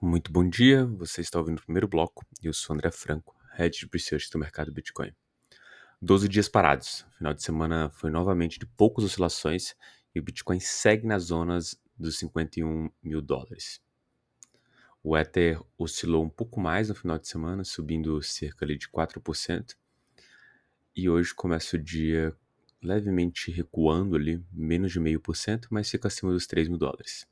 Muito bom dia, você está ouvindo o primeiro bloco e eu sou André Franco, Head de Research do mercado Bitcoin. 12 dias parados, final de semana foi novamente de poucas oscilações e o Bitcoin segue nas zonas dos 51 mil dólares. O Ether oscilou um pouco mais no final de semana, subindo cerca de 4%, e hoje começa o dia levemente recuando ali, menos de 0,5%, mas fica acima dos 3 mil dólares.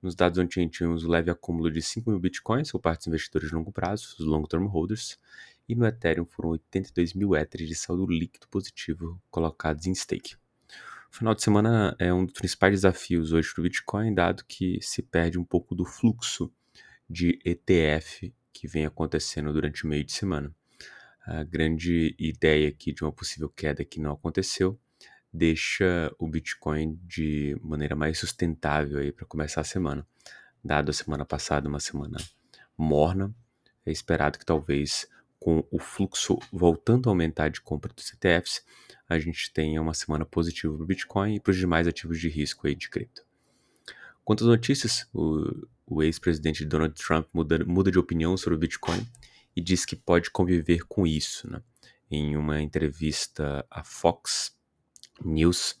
Nos dados ontem tivemos um leve acúmulo de 5 mil bitcoins por parte dos investidores de longo prazo, os long-term holders, e no Ethereum foram 82 mil Ethers de saldo líquido positivo colocados em stake. O final de semana é um dos principais desafios hoje para o Bitcoin, dado que se perde um pouco do fluxo de ETF que vem acontecendo durante o meio de semana. A grande ideia aqui de uma possível queda que não aconteceu deixa o Bitcoin de maneira mais sustentável aí para começar a semana. Dado a semana passada uma semana morna, é esperado que talvez com o fluxo voltando a aumentar de compra dos ETFs, a gente tenha uma semana positiva para o Bitcoin e para os demais ativos de risco aí de cripto. Quanto às notícias, o, o ex-presidente Donald Trump muda, muda de opinião sobre o Bitcoin e diz que pode conviver com isso. Né? Em uma entrevista à Fox, News,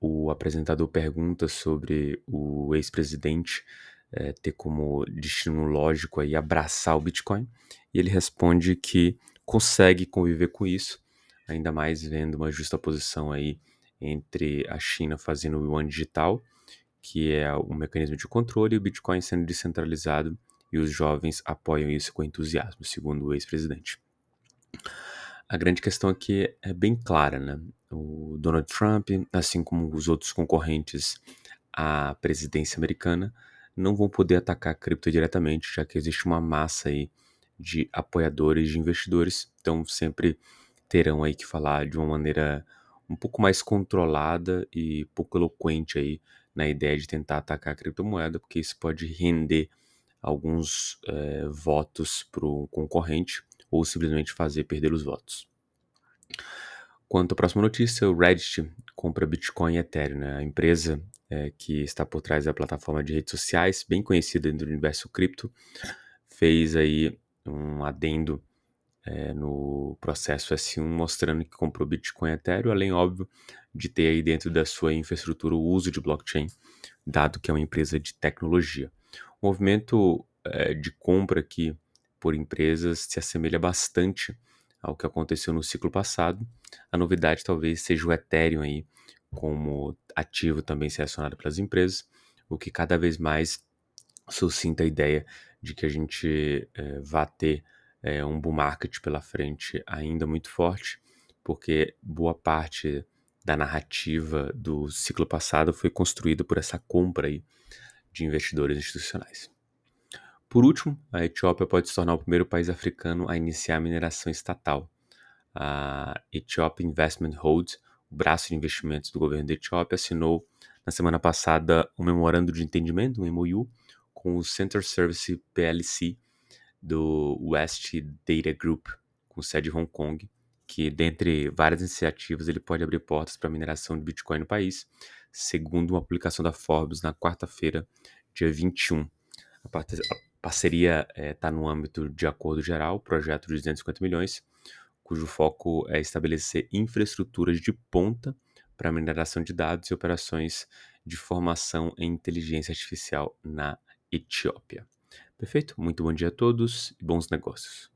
o apresentador pergunta sobre o ex-presidente é, ter como destino lógico aí abraçar o Bitcoin, e ele responde que consegue conviver com isso, ainda mais vendo uma justa posição aí entre a China fazendo o yuan digital, que é um mecanismo de controle, e o Bitcoin sendo descentralizado, e os jovens apoiam isso com entusiasmo, segundo o ex-presidente. A grande questão aqui é bem clara, né? O Donald Trump, assim como os outros concorrentes à presidência americana, não vão poder atacar a cripto diretamente, já que existe uma massa aí de apoiadores, de investidores, então sempre terão aí que falar de uma maneira um pouco mais controlada e pouco eloquente aí na ideia de tentar atacar a criptomoeda, porque isso pode render alguns é, votos para o concorrente ou simplesmente fazer perder os votos. Quanto à próxima notícia, o Reddit compra Bitcoin e Ethereum, né? a empresa é, que está por trás da plataforma de redes sociais, bem conhecida dentro do universo cripto, fez aí um adendo é, no processo S1 mostrando que comprou Bitcoin e Ethereum, além, óbvio, de ter aí dentro da sua infraestrutura o uso de blockchain, dado que é uma empresa de tecnologia. O movimento é, de compra aqui por empresas se assemelha bastante ao que aconteceu no ciclo passado. A novidade talvez seja o Ethereum aí como ativo também selecionado pelas empresas, o que cada vez mais suscita a ideia de que a gente é, vá ter é, um bull market pela frente ainda muito forte, porque boa parte da narrativa do ciclo passado foi construída por essa compra aí de investidores institucionais. Por último, a Etiópia pode se tornar o primeiro país africano a iniciar mineração estatal. A Ethiopia Investment Hold, o braço de investimentos do governo da Etiópia, assinou na semana passada um memorando de entendimento, um MOU, com o Center Service PLC do West Data Group, com sede em Hong Kong, que, dentre várias iniciativas, ele pode abrir portas para a mineração de Bitcoin no país, segundo uma publicação da Forbes na quarta-feira, dia 21. A parceria está eh, no âmbito de acordo geral, projeto de 250 milhões, cujo foco é estabelecer infraestruturas de ponta para mineração de dados e operações de formação em inteligência artificial na Etiópia. Perfeito? Muito bom dia a todos e bons negócios.